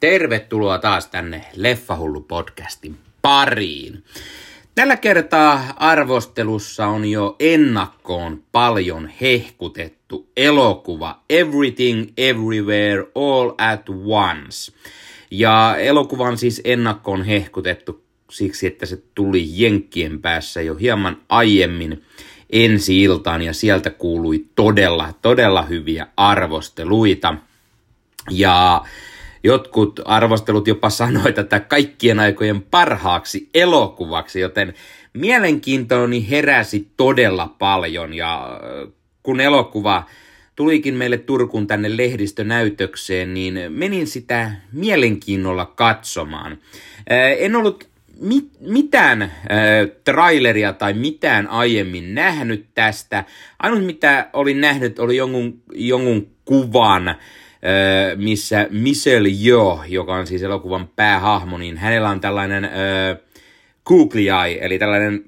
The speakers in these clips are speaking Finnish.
Tervetuloa taas tänne Leffahullu podcastin pariin. Tällä kertaa arvostelussa on jo ennakkoon paljon hehkutettu elokuva Everything Everywhere All at Once. Ja elokuva on siis ennakkoon hehkutettu siksi, että se tuli Jenkkien päässä jo hieman aiemmin ensi iltaan ja sieltä kuului todella, todella hyviä arvosteluita. Ja jotkut arvostelut jopa sanoivat tätä kaikkien aikojen parhaaksi elokuvaksi, joten mielenkiintoni heräsi todella paljon ja äh, kun elokuva tulikin meille Turkuun tänne lehdistönäytökseen, niin menin sitä mielenkiinnolla katsomaan. Äh, en ollut mit, mitään äh, traileria tai mitään aiemmin nähnyt tästä. Ainut mitä olin nähnyt oli jonkun, jonkun kuvan, missä Michelle Jo, joka on siis elokuvan päähahmo, niin hänellä on tällainen googly eye, eli tällainen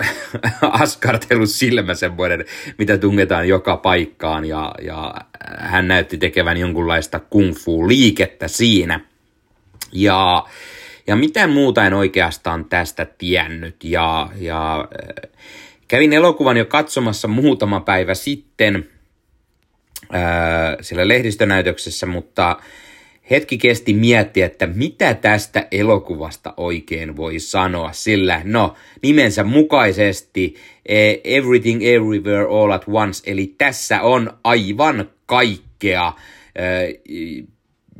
äh, askartelu silmä semmoinen, mitä tungetaan joka paikkaan, ja, ja hän näytti tekevän jonkunlaista kung fu liikettä siinä. Ja ja mitään muuta en oikeastaan tästä tiennyt. Ja, ja äh, kävin elokuvan jo katsomassa muutama päivä sitten siellä lehdistönäytöksessä, mutta hetki kesti miettiä, että mitä tästä elokuvasta oikein voi sanoa, sillä no nimensä mukaisesti e, Everything Everywhere All at Once, eli tässä on aivan kaikkea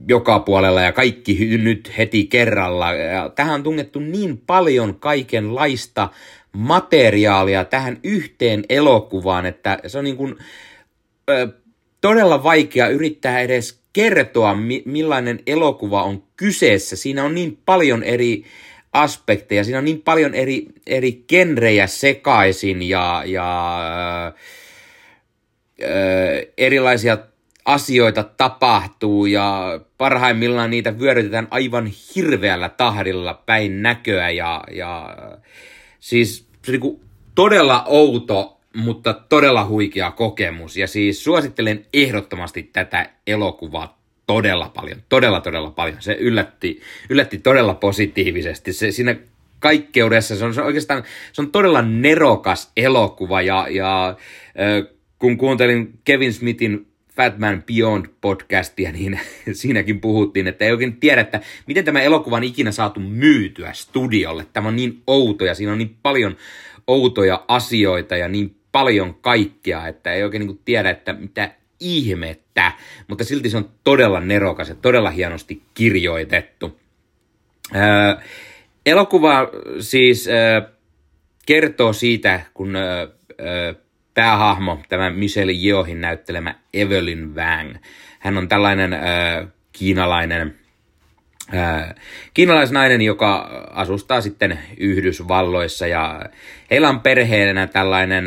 joka puolella ja kaikki nyt heti kerralla. Tähän on tungettu niin paljon kaikenlaista materiaalia tähän yhteen elokuvaan, että se on niin kuin, todella vaikea yrittää edes kertoa, mi- millainen elokuva on kyseessä. Siinä on niin paljon eri aspekteja, siinä on niin paljon eri, eri genrejä sekaisin ja, ja ö, erilaisia asioita tapahtuu ja parhaimmillaan niitä vyörytetään aivan hirveällä tahdilla päin näköä ja, ja siis se on niin todella outo, mutta todella huikea kokemus ja siis suosittelen ehdottomasti tätä elokuvaa todella paljon, todella todella paljon. Se yllätti, yllätti todella positiivisesti. Se, siinä kaikkeudessa se on, se on oikeastaan se on todella nerokas elokuva ja, ja kun kuuntelin Kevin Smithin Fatman Beyond podcastia, niin siinäkin puhuttiin, että ei oikein tiedä, että miten tämä elokuva on ikinä saatu myytyä studiolle. Tämä on niin outo ja siinä on niin paljon outoja asioita ja niin paljon kaikkea, että ei oikein niin kuin tiedä, että mitä ihmettä, mutta silti se on todella nerokas ja todella hienosti kirjoitettu. Öö, elokuva siis öö, kertoo siitä, kun öö, päähahmo, tämä Michelle Yeohin näyttelemä Evelyn Wang. Hän on tällainen äh, kiinalainen, kiinalaisnainen, joka asustaa sitten Yhdysvalloissa ja heillä on perheenä tällainen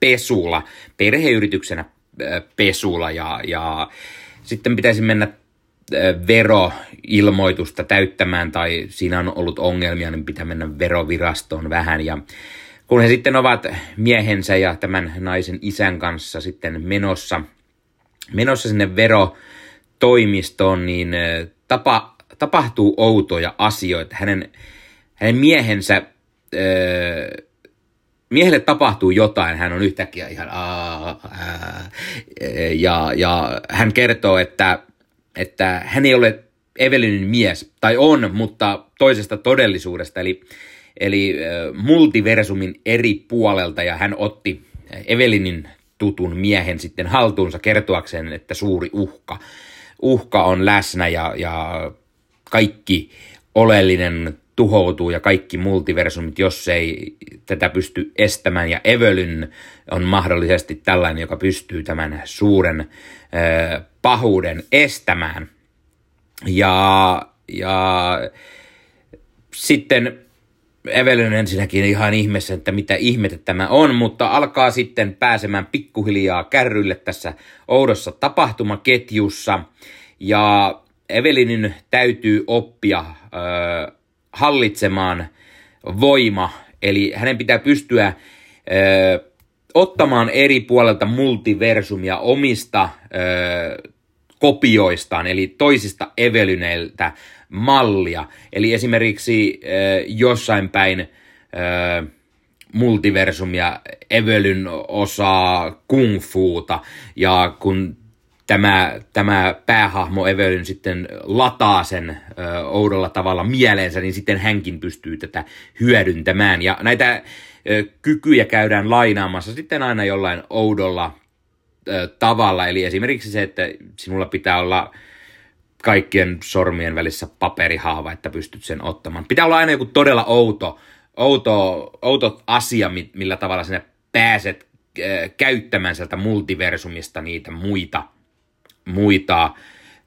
pesula, perheyrityksenä pesula ja, ja sitten pitäisi mennä veroilmoitusta täyttämään tai siinä on ollut ongelmia, niin pitää mennä verovirastoon vähän ja kun he sitten ovat miehensä ja tämän naisen isän kanssa sitten menossa, menossa sinne verotoimistoon, niin tapa, tapahtuu outoja asioita. Hänen, hänen miehensä, öö, miehelle tapahtuu jotain, hän on yhtäkkiä ihan aa, aa, ja, ja hän kertoo, että, että hän ei ole Evelynin mies, tai on, mutta toisesta todellisuudesta, eli eli multiversumin eri puolelta ja hän otti Evelinin tutun miehen sitten haltuunsa kertoakseen, että suuri uhka, uhka on läsnä ja, ja kaikki oleellinen tuhoutuu ja kaikki multiversumit, jos ei tätä pysty estämään. Ja Evelyn on mahdollisesti tällainen, joka pystyy tämän suuren ö, pahuuden estämään. Ja, ja sitten Evelyn ensinnäkin ihan ihmeessä, että mitä ihmettä tämä on, mutta alkaa sitten pääsemään pikkuhiljaa kärrylle tässä oudossa tapahtumaketjussa. Ja Evelynin täytyy oppia ö, hallitsemaan voima, eli hänen pitää pystyä ö, ottamaan eri puolelta multiversumia omista ö, kopioistaan, eli toisista Evelyneiltä mallia. Eli esimerkiksi äh, jossain päin äh, multiversumia Evelyn osaa kung fuuta, ja kun tämä, tämä päähahmo Evelyn sitten lataa sen ö, oudolla tavalla mieleensä, niin sitten hänkin pystyy tätä hyödyntämään. Ja näitä ö, kykyjä käydään lainaamassa sitten aina jollain oudolla ö, tavalla. Eli esimerkiksi se, että sinulla pitää olla kaikkien sormien välissä paperihaava, että pystyt sen ottamaan. Pitää olla aina joku todella outo, outo, outo asia, millä tavalla sinä pääset käyttämään sieltä multiversumista niitä muita – muita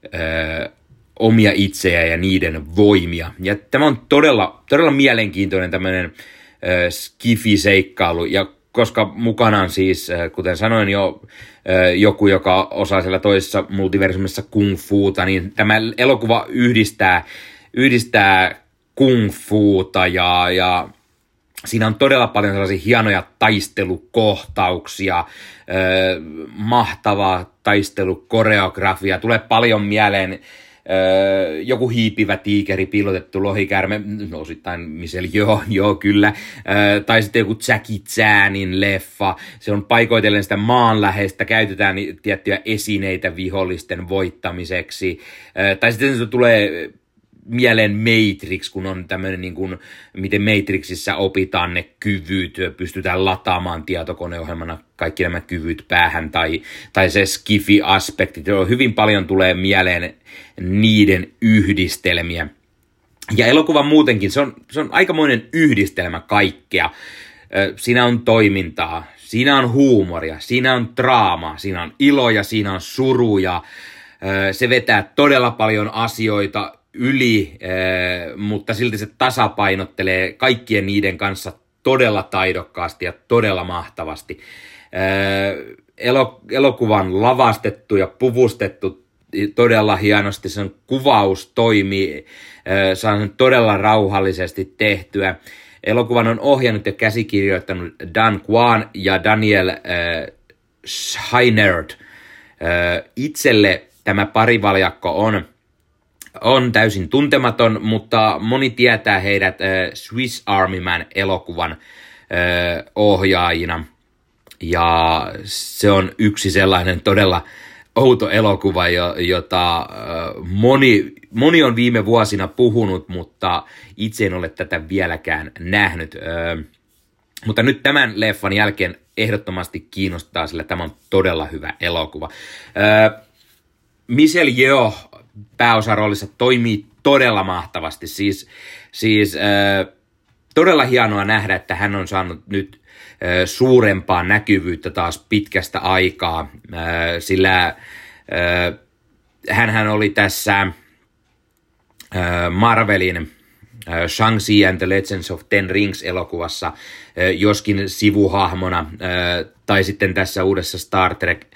ö, omia itseä ja niiden voimia. Ja tämä on todella, todella mielenkiintoinen tämmöinen ö, skifi-seikkailu, ja koska mukana on siis, kuten sanoin jo, joku, joka osaa siellä toisessa multiversumissa kung fuuta, niin tämä elokuva yhdistää, yhdistää kung fuuta ja, ja Siinä on todella paljon sellaisia hienoja taistelukohtauksia, öö, mahtavaa taistelukoreografia, tulee paljon mieleen joku hiipivä tiikeri, piilotettu lohikäärme, no osittain Michelle, joo, joo kyllä, tai sitten joku Jackie Chanin leffa, se on paikoitellen sitä maanläheistä, käytetään tiettyjä esineitä vihollisten voittamiseksi, tai sitten se tulee mieleen Matrix, kun on tämmöinen, niin kuin, miten Matrixissa opitaan ne kyvyt, pystytään lataamaan tietokoneohjelmana kaikki nämä kyvyt päähän, tai, tai se skifi-aspekti, hyvin paljon tulee mieleen niiden yhdistelmiä. Ja elokuva muutenkin, se on, se on aikamoinen yhdistelmä kaikkea. Siinä on toimintaa, siinä on huumoria, siinä on draama, siinä on iloja, siinä on suruja. Se vetää todella paljon asioita yli, eh, mutta silti se tasapainottelee kaikkien niiden kanssa todella taidokkaasti ja todella mahtavasti. Eh, elokuvan lavastettu ja puvustettu todella hienosti, sen kuvaus toimii, eh, saa sen todella rauhallisesti tehtyä. Elokuvan on ohjannut ja käsikirjoittanut Dan Kwan ja Daniel äh, Scheinert. Äh, itselle tämä parivaljakko on on täysin tuntematon, mutta moni tietää heidät äh, Swiss Army Man elokuvan äh, ohjaajina. Ja se on yksi sellainen todella outo elokuva, jota äh, moni, moni on viime vuosina puhunut, mutta itse en ole tätä vieläkään nähnyt. Äh, mutta nyt tämän leffan jälkeen ehdottomasti kiinnostaa, sillä tämä on todella hyvä elokuva. Michelle Yeoh pääosaroolissa toimii todella mahtavasti. Siis, siis äh, todella hienoa nähdä, että hän on saanut nyt äh, suurempaa näkyvyyttä taas pitkästä aikaa, äh, sillä äh, hän oli tässä äh, Marvelin Shang-Chi and the Legends of Ten Rings-elokuvassa, joskin sivuhahmona, tai sitten tässä uudessa Star Trek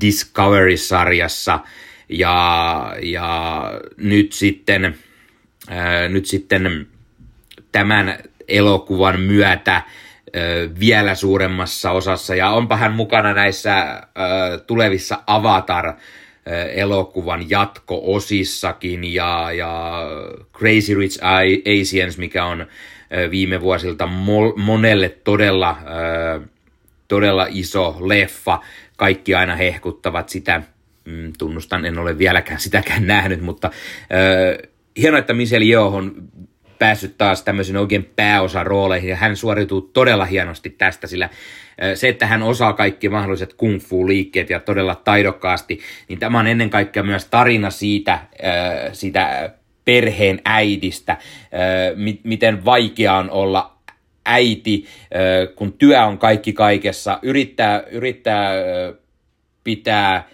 Discovery-sarjassa – ja, ja nyt sitten, ää, nyt sitten tämän elokuvan myötä ää, vielä suuremmassa osassa, ja onpa hän mukana näissä ää, tulevissa Avatar elokuvan jatko-osissakin ja, ja Crazy Rich Asians, mikä on viime vuosilta monelle todella, todella iso leffa. Kaikki aina hehkuttavat sitä mm, tunnustan, en ole vieläkään sitäkään nähnyt, mutta äh, hienoa, että Michelle Yeoh on päässyt taas tämmöisen oikein pääosarooleihin ja hän suoriutuu todella hienosti tästä, sillä se, että hän osaa kaikki mahdolliset kung fu-liikkeet ja todella taidokkaasti, niin tämä on ennen kaikkea myös tarina siitä, siitä perheen äidistä, miten vaikea on olla äiti, kun työ on kaikki kaikessa, yrittää, yrittää pitää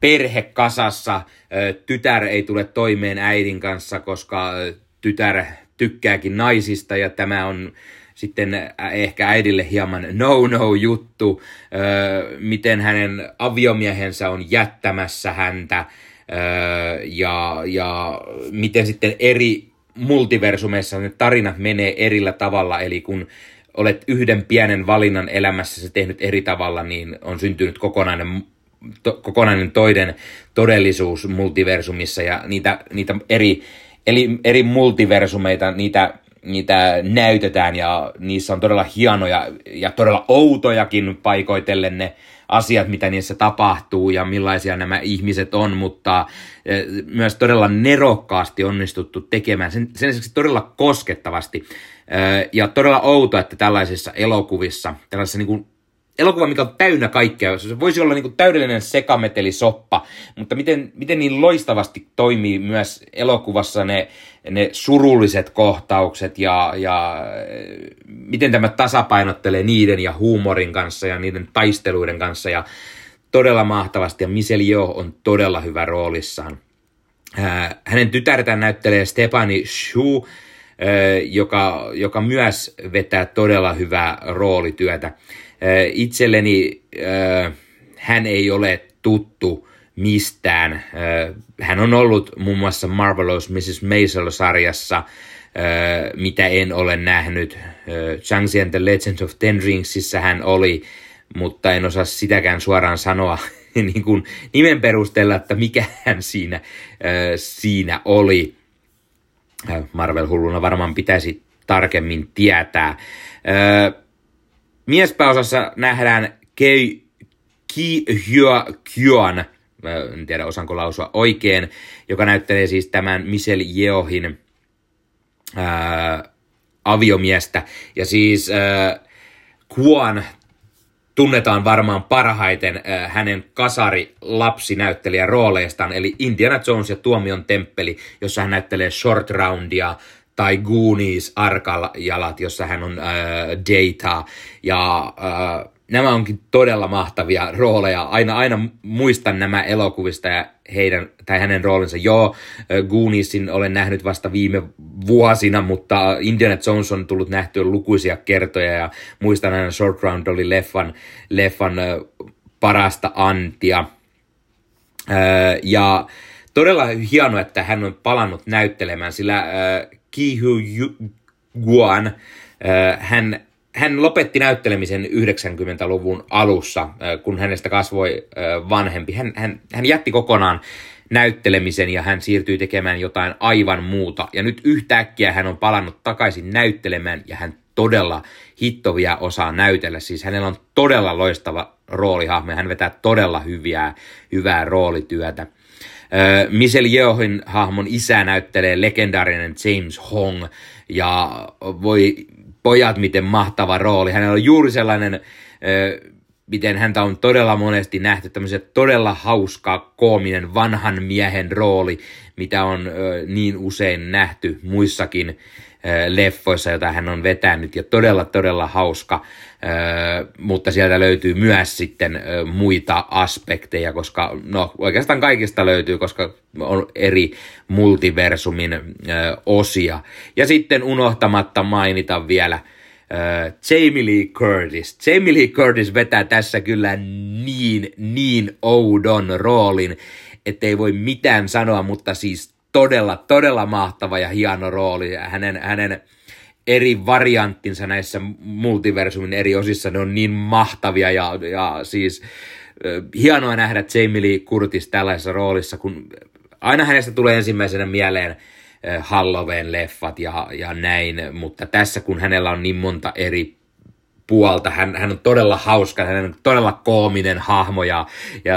perhe kasassa, tytär ei tule toimeen äidin kanssa, koska tytär tykkääkin naisista ja tämä on sitten ehkä äidille hieman no-no juttu, miten hänen aviomiehensä on jättämässä häntä ja, ja miten sitten eri multiversumeissa ne tarinat menee erillä tavalla, eli kun olet yhden pienen valinnan elämässä se tehnyt eri tavalla, niin on syntynyt kokonainen to, kokonainen toinen todellisuus multiversumissa ja niitä, niitä eri, eli, eri multiversumeita, niitä, niitä näytetään ja niissä on todella hienoja ja todella outojakin paikoitellen ne asiat, mitä niissä tapahtuu ja millaisia nämä ihmiset on, mutta e, myös todella nerokkaasti onnistuttu tekemään, sen, sen lisäksi todella koskettavasti. E, ja todella outo, että tällaisissa elokuvissa, tällaisissa niin kuin elokuva, mikä on täynnä kaikkea. Se voisi olla niin täydellinen sekametelisoppa, mutta miten, miten niin loistavasti toimii myös elokuvassa ne, ne surulliset kohtaukset ja, ja miten tämä tasapainottelee niiden ja huumorin kanssa ja niiden taisteluiden kanssa ja todella mahtavasti ja Michelle Yeoh on todella hyvä roolissaan. Hänen tytärtään näyttelee Stepani Shu, joka, joka myös vetää todella hyvää roolityötä. Itselleni hän ei ole tuttu mistään. Hän on ollut muun muassa Marvelous Mrs. Maisel-sarjassa, mitä en ole nähnyt. Chang'e and the Legend of Ten Ringsissä hän oli, mutta en osaa sitäkään suoraan sanoa niin kuin nimen perusteella, että mikä hän siinä, siinä oli. Marvel-hulluna varmaan pitäisi tarkemmin tietää. Miespääosassa nähdään Kei Ki Hyö Kyon, en tiedä osanko lausua oikein, joka näyttelee siis tämän Michelle Yeohin ää, aviomiestä. Ja siis ää, Kwon tunnetaan varmaan parhaiten ää, hänen kasari lapsinäyttelijän rooleistaan, eli Indiana Jones ja Tuomion temppeli, jossa hän näyttelee short roundia, tai Goonies Arkajalat, jossa hän on äh, Data. Ja äh, nämä onkin todella mahtavia rooleja. Aina, aina muistan nämä elokuvista ja heidän, tai hänen roolinsa. Joo, äh, Gooniesin olen nähnyt vasta viime vuosina, mutta Indiana Jones on tullut nähtyä lukuisia kertoja ja muistan aina Short Round oli leffan, leffan äh, parasta antia. Äh, ja todella hienoa, että hän on palannut näyttelemään, sillä äh, Ki Hu Guan, äh, hän, hän lopetti näyttelemisen 90-luvun alussa, äh, kun hänestä kasvoi äh, vanhempi. Hän, hän, hän jätti kokonaan näyttelemisen ja hän siirtyi tekemään jotain aivan muuta. Ja nyt yhtäkkiä hän on palannut takaisin näyttelemään ja hän todella hittovia osaa näytellä. Siis hänellä on todella loistava roolihahmo ja hän vetää todella hyviä, hyvää roolityötä. Michelle Yeohin hahmon isä näyttelee legendaarinen James Hong, ja voi pojat, miten mahtava rooli. Hänellä on juuri sellainen, miten häntä on todella monesti nähty, tämmöisen todella hauska, koominen vanhan miehen rooli, mitä on niin usein nähty muissakin leffoissa, joita hän on vetänyt, ja todella, todella hauska, mutta sieltä löytyy myös sitten muita aspekteja, koska no oikeastaan kaikista löytyy, koska on eri multiversumin osia. Ja sitten unohtamatta mainita vielä Jamie Lee Curtis. Jamie Lee Curtis vetää tässä kyllä niin, niin oudon roolin, ettei voi mitään sanoa, mutta siis todella, todella mahtava ja hieno rooli. Hänen, hänen eri varianttinsa näissä multiversumin eri osissa, ne on niin mahtavia ja, ja siis hienoa nähdä Jamie Lee Curtis tällaisessa roolissa, kun aina hänestä tulee ensimmäisenä mieleen Halloween-leffat ja, ja näin, mutta tässä kun hänellä on niin monta eri puolta. Hän, hän on todella hauska, hän on todella koominen hahmo ja, ja,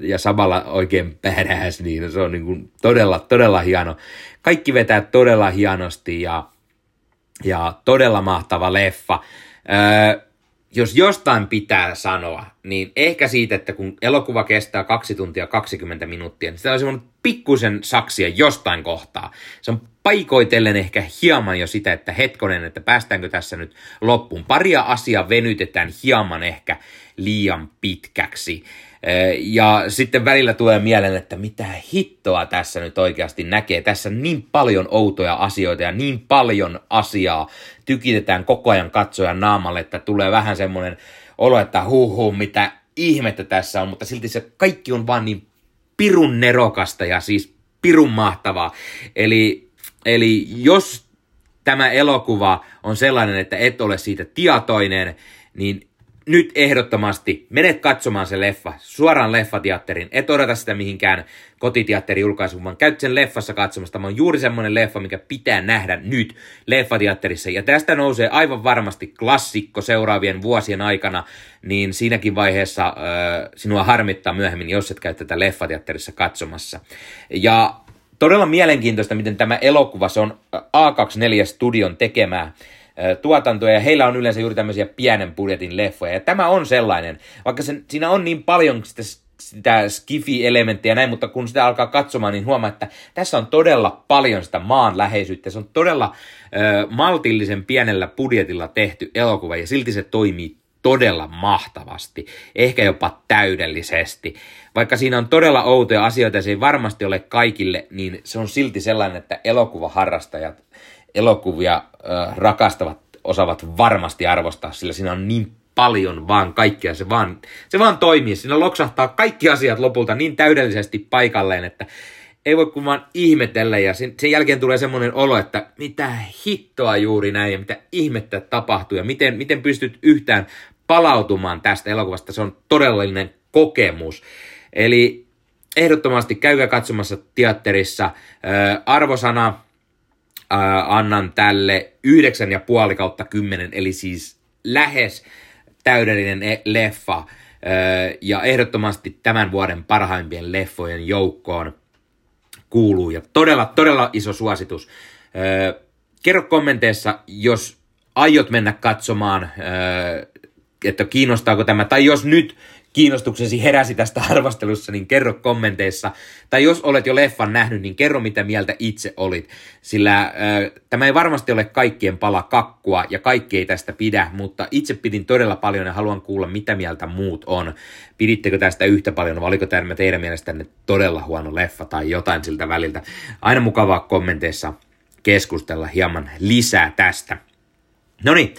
ja samalla oikein badass, niin se on niin kuin todella, todella hieno. Kaikki vetää todella hienosti ja, ja todella mahtava leffa. Öö, jos jostain pitää sanoa, niin ehkä siitä, että kun elokuva kestää 2 tuntia 20 minuuttia, niin sitä on semmoinen pikkusen saksia jostain kohtaa. Se on paikoitellen ehkä hieman jo sitä, että hetkonen, että päästäänkö tässä nyt loppuun. Paria asiaa venytetään hieman ehkä liian pitkäksi. Ja sitten välillä tulee mieleen, että mitä hittoa tässä nyt oikeasti näkee. Tässä niin paljon outoja asioita ja niin paljon asiaa tykitetään koko ajan katsojan naamalle, että tulee vähän semmoinen olo, että huhu, mitä ihmettä tässä on, mutta silti se kaikki on vaan niin pirun nerokasta ja siis pirun mahtavaa. Eli, eli jos tämä elokuva on sellainen, että et ole siitä tietoinen, niin nyt ehdottomasti menet katsomaan se leffa suoraan leffateatterin. Et odota sitä mihinkään kotiteatterin julkaisuun, vaan käyt sen leffassa katsomassa. Tämä on juuri semmoinen leffa, mikä pitää nähdä nyt leffateatterissa. Ja tästä nousee aivan varmasti klassikko seuraavien vuosien aikana, niin siinäkin vaiheessa äh, sinua harmittaa myöhemmin, jos et käy tätä leffateatterissa katsomassa. Ja todella mielenkiintoista, miten tämä elokuva, se on A24 Studion tekemää tuotantoja, ja heillä on yleensä juuri tämmöisiä pienen budjetin leffoja, ja tämä on sellainen, vaikka sen, siinä on niin paljon sitä, sitä skifi-elementtiä näin, mutta kun sitä alkaa katsomaan, niin huomaa, että tässä on todella paljon sitä maanläheisyyttä, se on todella ö, maltillisen pienellä budjetilla tehty elokuva, ja silti se toimii todella mahtavasti, ehkä jopa täydellisesti. Vaikka siinä on todella outoja asioita ja se ei varmasti ole kaikille, niin se on silti sellainen, että elokuvaharrastajat elokuvia äh, rakastavat osaavat varmasti arvostaa, sillä siinä on niin paljon vaan kaikkea, se vaan, se vaan toimii, siinä loksahtaa kaikki asiat lopulta niin täydellisesti paikalleen, että ei voi kuin vaan ihmetellä ja sen, sen jälkeen tulee semmoinen olo, että mitä hittoa juuri näin ja mitä ihmettä tapahtuu ja miten, miten pystyt yhtään palautumaan tästä elokuvasta, se on todellinen kokemus. Eli ehdottomasti käykää katsomassa teatterissa. arvosana äh, annan tälle 9,5 kautta 10, eli siis lähes täydellinen e- leffa. Äh, ja ehdottomasti tämän vuoden parhaimpien leffojen joukkoon kuuluu. Ja todella, todella iso suositus. Äh, kerro kommenteissa, jos aiot mennä katsomaan, äh, että kiinnostaako tämä, tai jos nyt kiinnostuksesi heräsi tästä arvostelussa, niin kerro kommenteissa. Tai jos olet jo leffan nähnyt, niin kerro mitä mieltä itse olit. Sillä äh, tämä ei varmasti ole kaikkien pala kakkua ja kaikki ei tästä pidä, mutta itse pidin todella paljon ja haluan kuulla mitä mieltä muut on. Pidittekö tästä yhtä paljon vai oliko tämä teidän mielestänne todella huono leffa tai jotain siltä väliltä? Aina mukavaa kommenteissa keskustella hieman lisää tästä. No niin,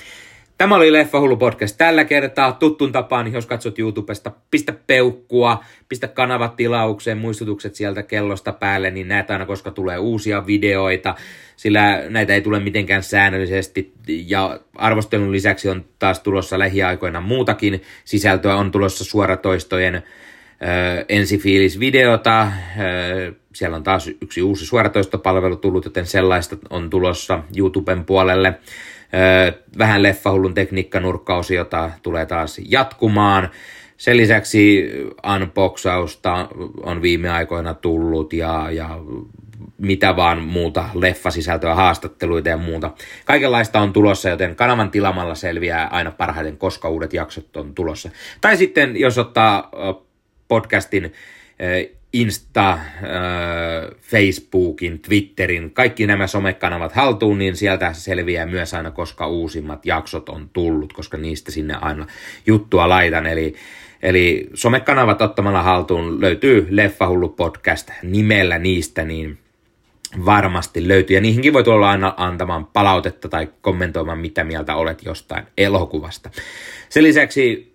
Tämä oli Leffa Hullu Podcast tällä kertaa. Tuttun tapaan, jos katsot YouTubesta, pistä peukkua, pistä kanavat tilaukseen, muistutukset sieltä kellosta päälle, niin näet aina, koska tulee uusia videoita, sillä näitä ei tule mitenkään säännöllisesti. Ja arvostelun lisäksi on taas tulossa lähiaikoina muutakin sisältöä, on tulossa suoratoistojen äh, ensifiilisvideota, äh, siellä on taas yksi uusi suoratoistopalvelu tullut, joten sellaista on tulossa YouTuben puolelle vähän leffahullun tekniikkanurkkaosiota tulee taas jatkumaan. Sen lisäksi unboxausta on viime aikoina tullut ja, ja mitä vaan muuta leffasisältöä, haastatteluita ja muuta. Kaikenlaista on tulossa, joten kanavan tilamalla selviää aina parhaiten, koska uudet jaksot on tulossa. Tai sitten, jos ottaa podcastin Insta, äh, Facebookin, Twitterin, kaikki nämä somekanavat haltuun, niin sieltä selviää myös aina, koska uusimmat jaksot on tullut, koska niistä sinne aina juttua laitan. Eli, eli somekanavat ottamalla haltuun löytyy Leffahullu podcast nimellä niistä, niin varmasti löytyy. Ja niihinkin voi tulla aina antamaan palautetta tai kommentoimaan, mitä mieltä olet jostain elokuvasta. Sen lisäksi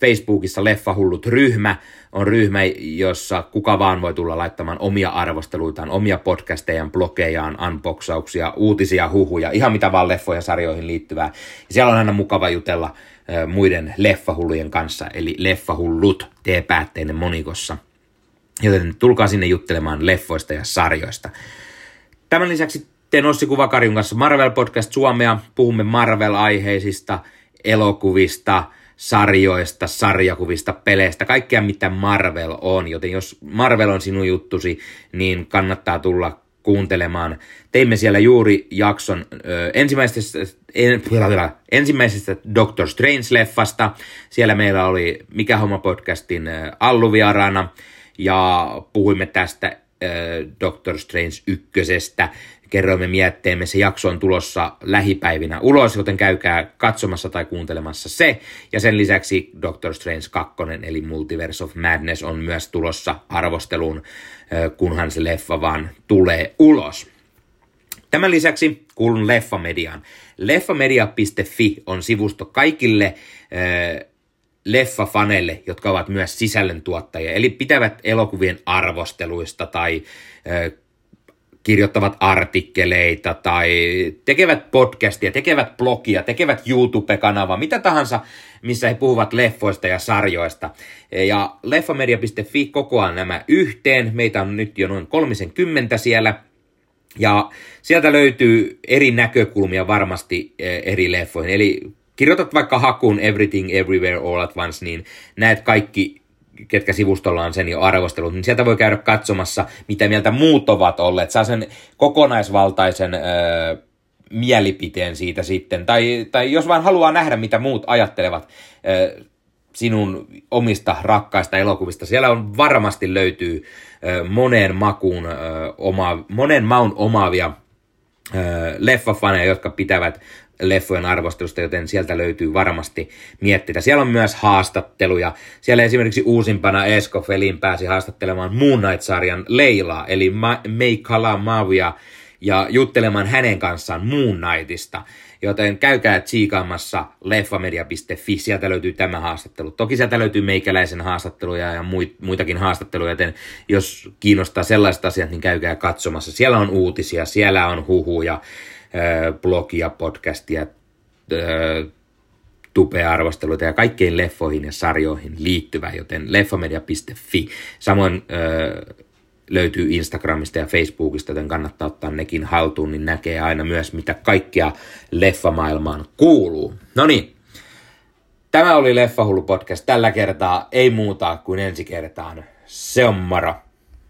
Facebookissa Leffahullut ryhmä, on ryhmä, jossa kuka vaan voi tulla laittamaan omia arvosteluitaan, omia podcastejaan, blogejaan, unboxauksia, uutisia, huhuja, ihan mitä vaan leffoja sarjoihin liittyvää. Ja siellä on aina mukava jutella muiden leffahullujen kanssa, eli leffahullut, T-päätteinen monikossa. Joten tulkaa sinne juttelemaan leffoista ja sarjoista. Tämän lisäksi teen Ossi Kuvakarjun kanssa Marvel Podcast Suomea. Puhumme Marvel-aiheisista, elokuvista – sarjoista, sarjakuvista, peleistä, kaikkea mitä Marvel on. Joten jos Marvel on sinun juttusi, niin kannattaa tulla kuuntelemaan. Teimme siellä juuri jakson ö, ensimmäisestä, en, ensimmäisestä Doctor Strange-leffasta. Siellä meillä oli Mikä Homma podcastin ö, alluviarana ja puhuimme tästä Doctor Strange ykkösestä kerroimme mietteemme. Se jakso on tulossa lähipäivinä ulos, joten käykää katsomassa tai kuuntelemassa se. Ja sen lisäksi Doctor Strange 2, eli Multiverse of Madness, on myös tulossa arvosteluun, kunhan se leffa vaan tulee ulos. Tämän lisäksi kuulun Leffamediaan. Leffamedia.fi on sivusto kaikille leffafaneille, jotka ovat myös sisällöntuottajia, eli pitävät elokuvien arvosteluista tai kirjoittavat artikkeleita tai tekevät podcastia, tekevät blogia, tekevät YouTube-kanavaa, mitä tahansa, missä he puhuvat leffoista ja sarjoista. Ja leffamedia.fi kokoaa nämä yhteen. Meitä on nyt jo noin 30 siellä. Ja sieltä löytyy eri näkökulmia varmasti eh, eri leffoihin. Eli kirjoitat vaikka hakun Everything Everywhere All at Once, niin näet kaikki ketkä sivustolla on sen jo arvostellut, niin sieltä voi käydä katsomassa, mitä mieltä muut ovat olleet. Saa sen kokonaisvaltaisen öö, mielipiteen siitä sitten. Tai, tai jos vain haluaa nähdä, mitä muut ajattelevat öö, sinun omista rakkaista elokuvista, siellä on varmasti löytyy öö, moneen makuun, öö, oma, monen maun omaavia leffafaneja, jotka pitävät leffojen arvostelusta, joten sieltä löytyy varmasti mietteitä. Siellä on myös haastatteluja. Siellä esimerkiksi uusimpana Esko Felin pääsi haastattelemaan Moon Knight-sarjan Leilaa, eli Meikala Mavia, ja juttelemaan hänen kanssaan Moon Knightista. Joten käykää tsiikaamassa leffamedia.fi, sieltä löytyy tämä haastattelu. Toki sieltä löytyy meikäläisen haastatteluja ja muitakin haastatteluja, joten jos kiinnostaa sellaiset asiat, niin käykää katsomassa. Siellä on uutisia, siellä on huhuja, blogia, podcastia, tupearvosteluita ja kaikkein leffoihin ja sarjoihin liittyvä, joten leffamedia.fi. Samoin löytyy Instagramista ja Facebookista, joten kannattaa ottaa nekin haltuun, niin näkee aina myös, mitä kaikkea leffamaailmaan kuuluu. No niin, tämä oli Leffahullu podcast tällä kertaa, ei muuta kuin ensi kertaan. Se on moro!